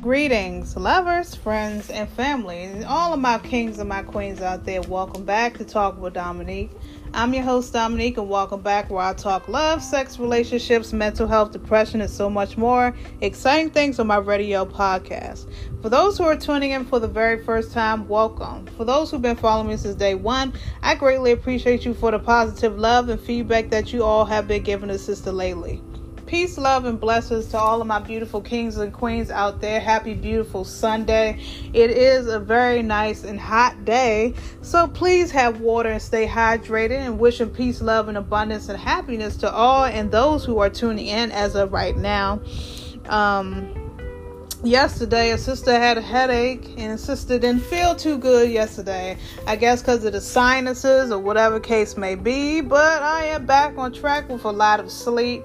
Greetings, lovers, friends, and family, all of my kings and my queens out there. Welcome back to Talk with Dominique. I'm your host, Dominique, and welcome back where I talk love, sex, relationships, mental health, depression, and so much more exciting things on my radio podcast. For those who are tuning in for the very first time, welcome. For those who've been following me since day one, I greatly appreciate you for the positive love and feedback that you all have been giving us sister lately. Peace, love, and blessings to all of my beautiful kings and queens out there. Happy, beautiful Sunday. It is a very nice and hot day, so please have water and stay hydrated. And wishing peace, love, and abundance and happiness to all and those who are tuning in as of right now. Um, yesterday a sister had a headache and a sister didn't feel too good yesterday i guess because of the sinuses or whatever case may be but i am back on track with a lot of sleep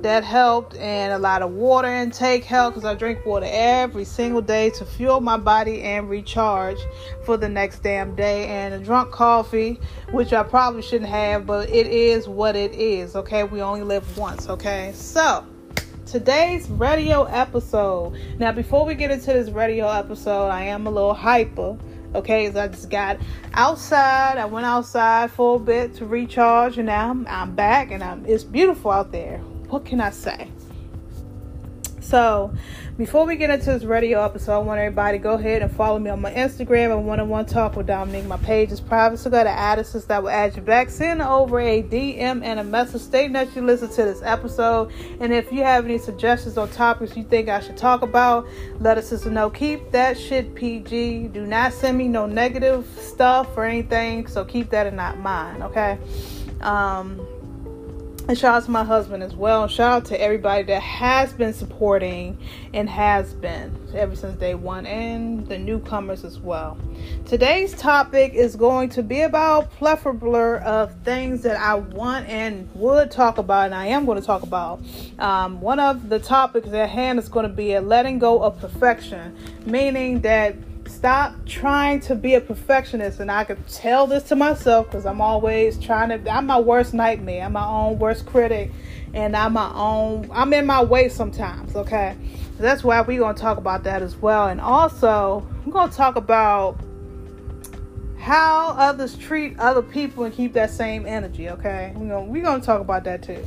that helped and a lot of water intake helped because I drink water every single day to fuel my body and recharge for the next damn day. And a drunk coffee which I probably shouldn't have but it is what it is okay? We only live once okay? So today's radio episode. Now before we get into this radio episode I am a little hyper okay? So i just got outside. I went outside for a bit to recharge and now i'm, I'm back and I'm, it's beautiful out there what can I say? So, before we get into this radio episode, I want everybody to go ahead and follow me on my Instagram and one on one talk with Dominique. My page is private, so go to Addison's that will add you back. Send over a DM and a message stating that you listen to this episode. And if you have any suggestions or topics you think I should talk about, let us know. Keep that shit PG. Do not send me no negative stuff or anything, so keep that in mind, okay? Um, and shout out to my husband as well. Shout out to everybody that has been supporting and has been ever since day one, and the newcomers as well. Today's topic is going to be about plethora of things that I want and would talk about, and I am going to talk about. Um, one of the topics at hand is going to be a letting go of perfection, meaning that stop trying to be a perfectionist and i could tell this to myself because i'm always trying to i'm my worst nightmare. I'm my own worst critic and i'm my own i'm in my way sometimes okay? So that's why we're going to talk about that as well. And also we're going to talk about how others treat other people and keep that same energy okay? We're going we're going to talk about that too.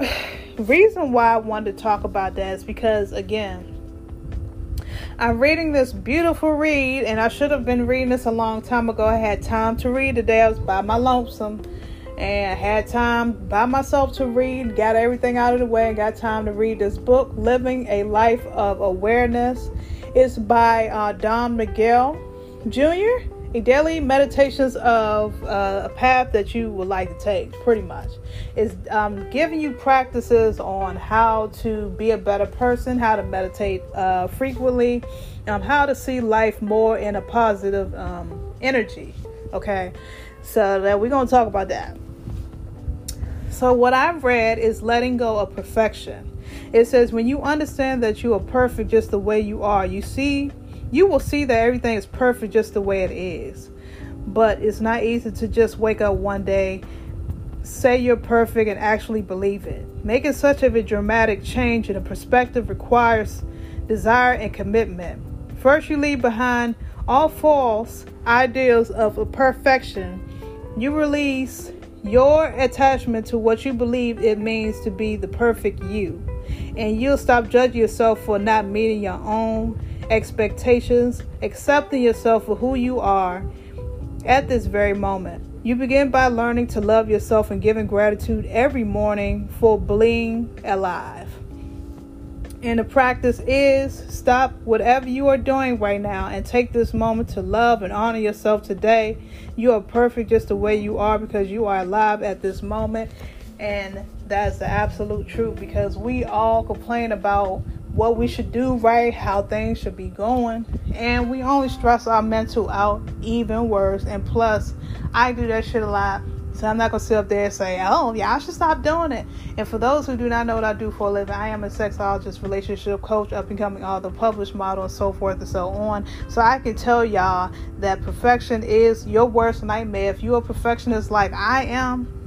Reason why i wanted to talk about that is because again I'm reading this beautiful read, and I should have been reading this a long time ago. I had time to read today. I was by my lonesome, and I had time by myself to read, got everything out of the way, and got time to read this book, Living a Life of Awareness. It's by uh, Don Miguel Jr a daily meditations of uh, a path that you would like to take pretty much is um, giving you practices on how to be a better person how to meditate uh, frequently um, how to see life more in a positive um, energy okay? So that we're going to talk about that. So what i've read is letting go of perfection. It says when you understand that you are perfect just the way you are you see you will see that everything is perfect just the way it is. But it's not easy to just wake up one day, say you're perfect, and actually believe it. Making such of a dramatic change in a perspective requires desire and commitment. First, you leave behind all false ideals of perfection. You release your attachment to what you believe it means to be the perfect you. And you'll stop judging yourself for not meeting your own expectations, accepting yourself for who you are at this very moment. You begin by learning to love yourself and giving gratitude every morning for being alive. And the practice is stop whatever you are doing right now and take this moment to love and honor yourself today. You are perfect just the way you are because you are alive at this moment. And that's the absolute truth because we all complain about what we should do right, how things should be going, and we only stress our mental out even worse. And plus, I do that shit a lot, so I'm not gonna sit up there and say, "Oh, y'all should stop doing it." And for those who do not know what I do for a living, I am a sexologist, relationship coach, up and coming author, published model, and so forth and so on. So I can tell y'all that perfection is your worst nightmare. If you're a perfectionist like I am,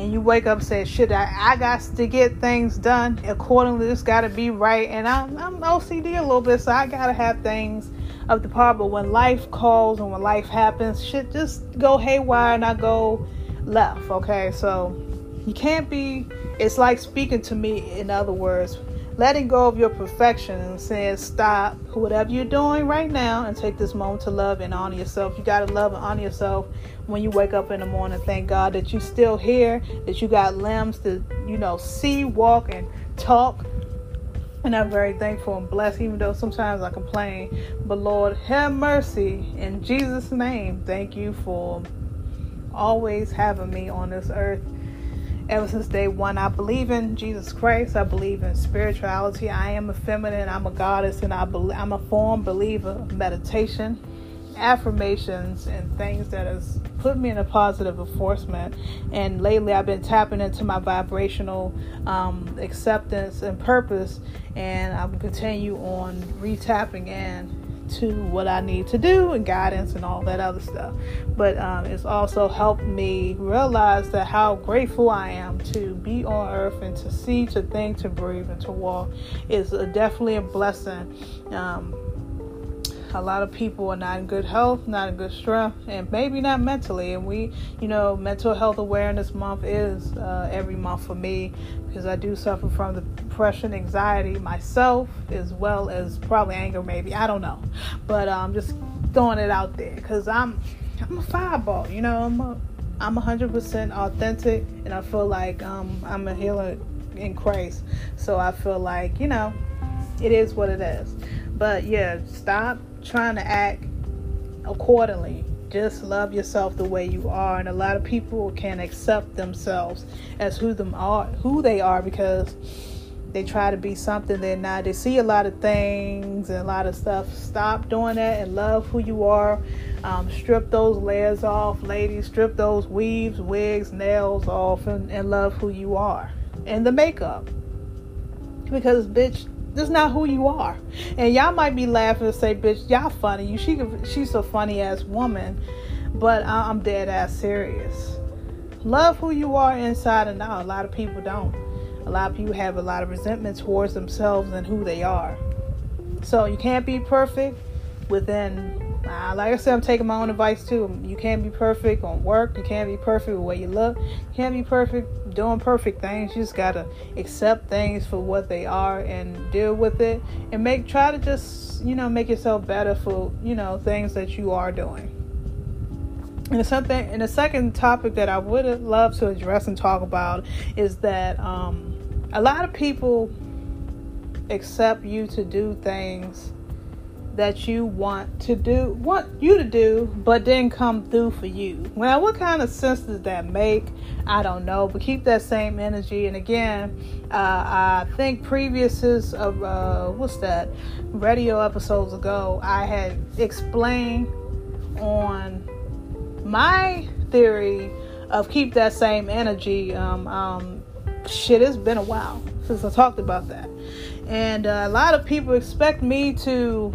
and you wake up and say, shit, I, I got to get things done accordingly. This got to be right. And I'm, I'm OCD a little bit, so I got to have things up the par. But when life calls and when life happens, shit just go haywire and I go left. Okay, so you can't be. It's like speaking to me. In other words, letting go of your perfection and saying stop whatever you're doing right now and take this moment to love and honor yourself you got to love and honor yourself when you wake up in the morning thank god that you're still here that you got limbs to you know see walk and talk and I'm very thankful and blessed, even though sometimes I complain. But Lord, have mercy in Jesus' name. Thank you for always having me on this earth ever since day one. I believe in Jesus Christ. I believe in spirituality. I am a feminine. I'm a goddess, and I believe, I'm a form believer meditation, affirmations, and things that has put me in a positive enforcement. And lately, I've been tapping into my vibrational um, acceptance and purpose, and I'm continue on retapping in to what I need to do and guidance and all that other stuff. But um, it's also helped me realize that how grateful I am to be on earth and to see, to think, to breathe, and to walk is a, definitely a blessing. Um, a lot of people are not in good health, not in good strength, and maybe not mentally. And we, you know, mental health awareness month is uh, every month for me because I do suffer from depression, anxiety myself, as well as probably anger, maybe. I don't know, but I'm um, just throwing it out there because I'm, I'm a fireball. You know, I'm a, I'm 100% authentic, and I feel like um, I'm a healer in Christ. So I feel like you know, it is what it is. But yeah, stop trying to act accordingly. Just love yourself the way you are, and a lot of people can accept themselves as who them are, who they are, because they try to be something they're not. They see a lot of things and a lot of stuff. Stop doing that and love who you are. Um, strip those layers off, ladies. Strip those weaves, wigs, nails off, and, and love who you are. And the makeup, because bitch, that's not who you are. And y'all might be laughing and say, "Bitch, y'all funny. You she she's a funny ass woman," but I'm dead ass serious. Love who you are inside and out. A lot of people don't. A lot of people have a lot of resentment towards themselves and who they are. So you can't be perfect within. Uh, like I said, I'm taking my own advice too. You can't be perfect on work. You can't be perfect with the way you look. You can't be perfect doing perfect things. You just gotta accept things for what they are and deal with it and make try to just you know make yourself better for you know things that you are doing. And something and the second topic that I would love to address and talk about is that um, a lot of people accept you to do things that you want to do, want you to do, but didn't come through for you. Well, what kind of sense does that make? I don't know, but keep that same energy. And again, uh, I think previous of uh, what's that radio episodes ago, I had explained on my theory of keep that same energy. Um, um, shit, it's been a while since I talked about that, and uh, a lot of people expect me to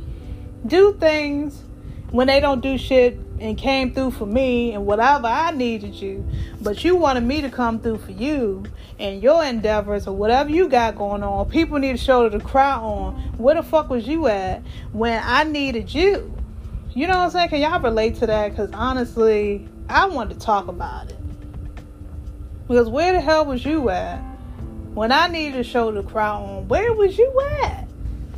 do things when they don't do shit and came through for me and whatever I needed you, but you wanted me to come through for you and your endeavors or whatever you got going on. People need to shoulder the crowd on. Where the fuck was you at when I needed you? You know what I'm saying? Can y'all relate to that? Because honestly, I wanted to talk about it. Because where the hell was you at when I needed to shoulder the crowd on? Where was you at?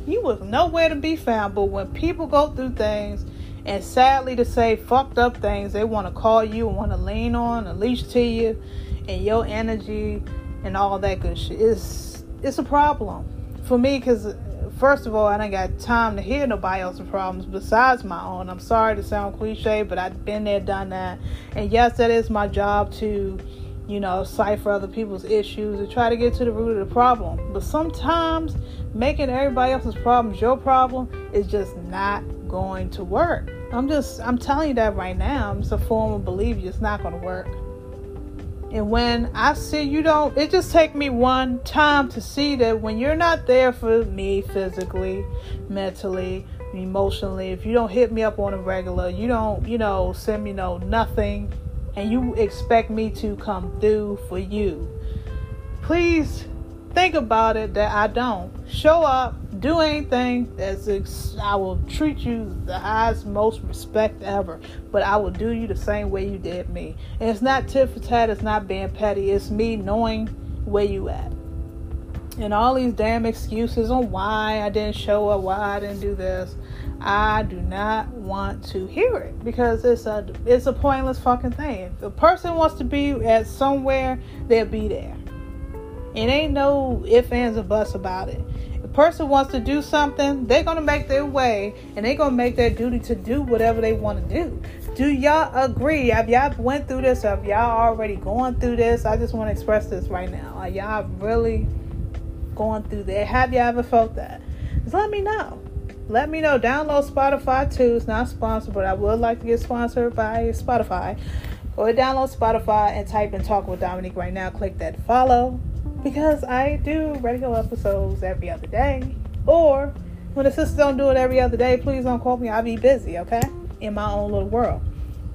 You was nowhere to be found. But when people go through things, and sadly to say, fucked up things, they want to call you and want to lean on, and leash to you, and your energy and all that good shit. It's it's a problem for me because first of all, I don't got time to hear nobody else's problems besides my own. I'm sorry to sound cliche, but I've been there, done that, and yes, that is my job to you know, cipher other people's issues and try to get to the root of the problem. But sometimes making everybody else's problems your problem is just not going to work. I'm just, I'm telling you that right now. It's a form of belief. It's not going to work. And when I see you don't, it just take me one time to see that when you're not there for me physically, mentally, emotionally, if you don't hit me up on a regular, you don't, you know, send me no nothing, and you expect me to come through for you. Please think about it that I don't. Show up, do anything that's ex- I will treat you the highest, most respect ever, but I will do you the same way you did me. And it's not tit for tat, it's not being petty, it's me knowing where you at. And all these damn excuses on why I didn't show up, why I didn't do this. I do not want to hear it because it's a it's a pointless fucking thing. If a person wants to be at somewhere, they'll be there. It ain't no ifs, ands, or buts about it. If a person wants to do something, they're gonna make their way and they're gonna make their duty to do whatever they want to do. Do y'all agree? Have y'all went through this? Have y'all already gone through this? I just want to express this right now. Are y'all really going through that? Have y'all ever felt that? Just let me know let me know. Download Spotify too. It's not sponsored, but I would like to get sponsored by Spotify. Go download Spotify and type in Talk with Dominique right now. Click that follow because I do regular episodes every other day. Or when the sisters don't do it every other day, please don't call me. I'll be busy, okay? In my own little world.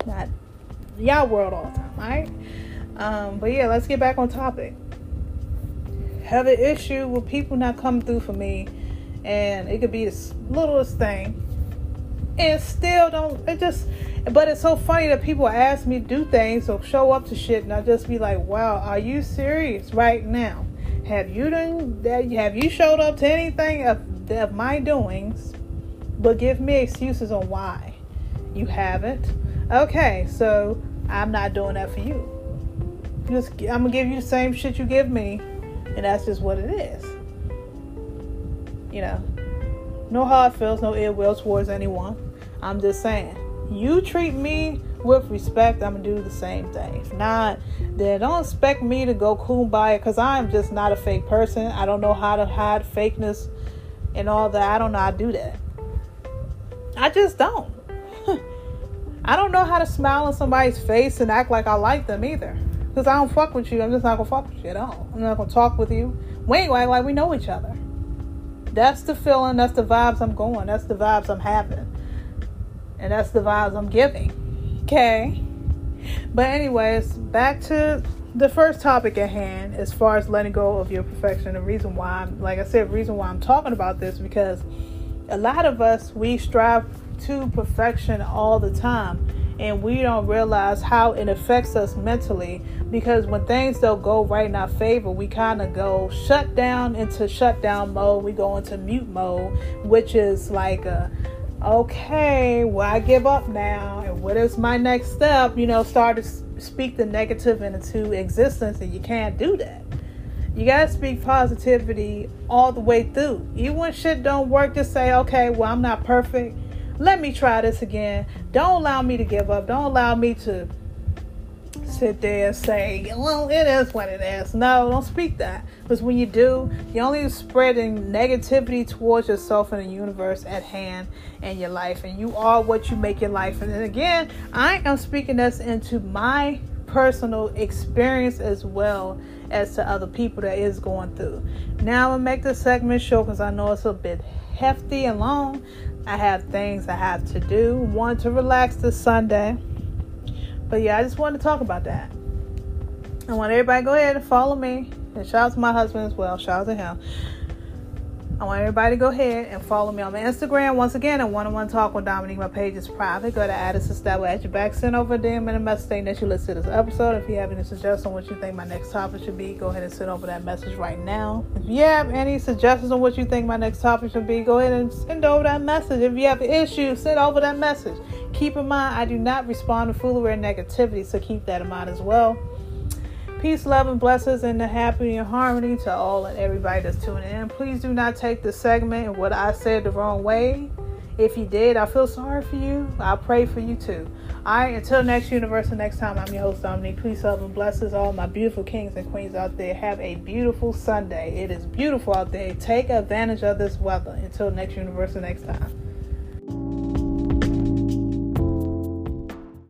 Not y'all world all the time, alright? Um, but yeah, let's get back on topic. Have an issue with people not coming through for me and it could be the littlest thing. And still don't it just but it's so funny that people ask me to do things or show up to shit and I just be like wow are you serious right now? Have you done that have you showed up to anything of, of my doings? But give me excuses on why you haven't. Okay so I'm not doing that for you. Just I'm gonna give you the same shit you give me and that's just what it is you know, no hard feels, no ill will towards anyone. I'm just saying, you treat me with respect, I'm gonna do the same thing. If not, then don't expect me to go kumbaya because I'm just not a fake person. I don't know how to hide fakeness and all that. I don't know how to do that. I just don't. I don't know how to smile in somebody's face and act like I like them either. Because I don't fuck with you. I'm just not gonna fuck with you at all. I'm not gonna talk with you. We ain't like we know each other. That's the feeling, that's the vibes I'm going, that's the vibes I'm having. And that's the vibes I'm giving. Okay? But, anyways, back to the first topic at hand as far as letting go of your perfection. The reason why, I'm, like I said, the reason why I'm talking about this because a lot of us, we strive to perfection all the time and we don't realize how it affects us mentally because when things don't go right in our favor, we kind of go shut down into shutdown mode. We go into mute mode, which is like a okay, well, I give up now, and what is my next step? You know, start to speak the negative into existence, and you can't do that. You gotta speak positivity all the way through. Even when shit don't work, just say, okay, well, I'm not perfect let me try this again. Don't allow me to give up. Don't allow me to sit there and say, well, it is what it is. No, don't speak that. Because when you do, you're only spreading negativity towards yourself and the universe at hand and your life. And you are what you make your life. And again, I am speaking this into my personal experience as well as to other people that is going through. Now I'm gonna make this segment short because I know it's a bit hefty and long. I have things I have to do. Want to relax this Sunday. But yeah, I just wanted to talk about that. I want everybody go ahead and follow me. And shout out to my husband as well. Shout out to him. I want everybody to go ahead and follow me on my Instagram. Once again, I one on one talk with Dominique. My page is private. Go to Addison Style at your back. Send over a DM and a message saying that you listen to this episode. If you have any suggestions on what you think my next topic should be, go ahead and send over that message right now. If you have any suggestions on what you think my next topic should be, go ahead and send over that message. If you have issues, send over that message. Keep in mind, I do not respond to foolery and negativity, so keep that in mind as well. Peace, love, and blessings, and the happiness and harmony to all and everybody that's tuning in. Please do not take the segment and what I said the wrong way. If you did, I feel sorry for you. I pray for you too. All right, until next universe and next time, I'm your host, Dominique. Peace, love, and blessings, all my beautiful kings and queens out there. Have a beautiful Sunday. It is beautiful out there. Take advantage of this weather. Until next universe and next time.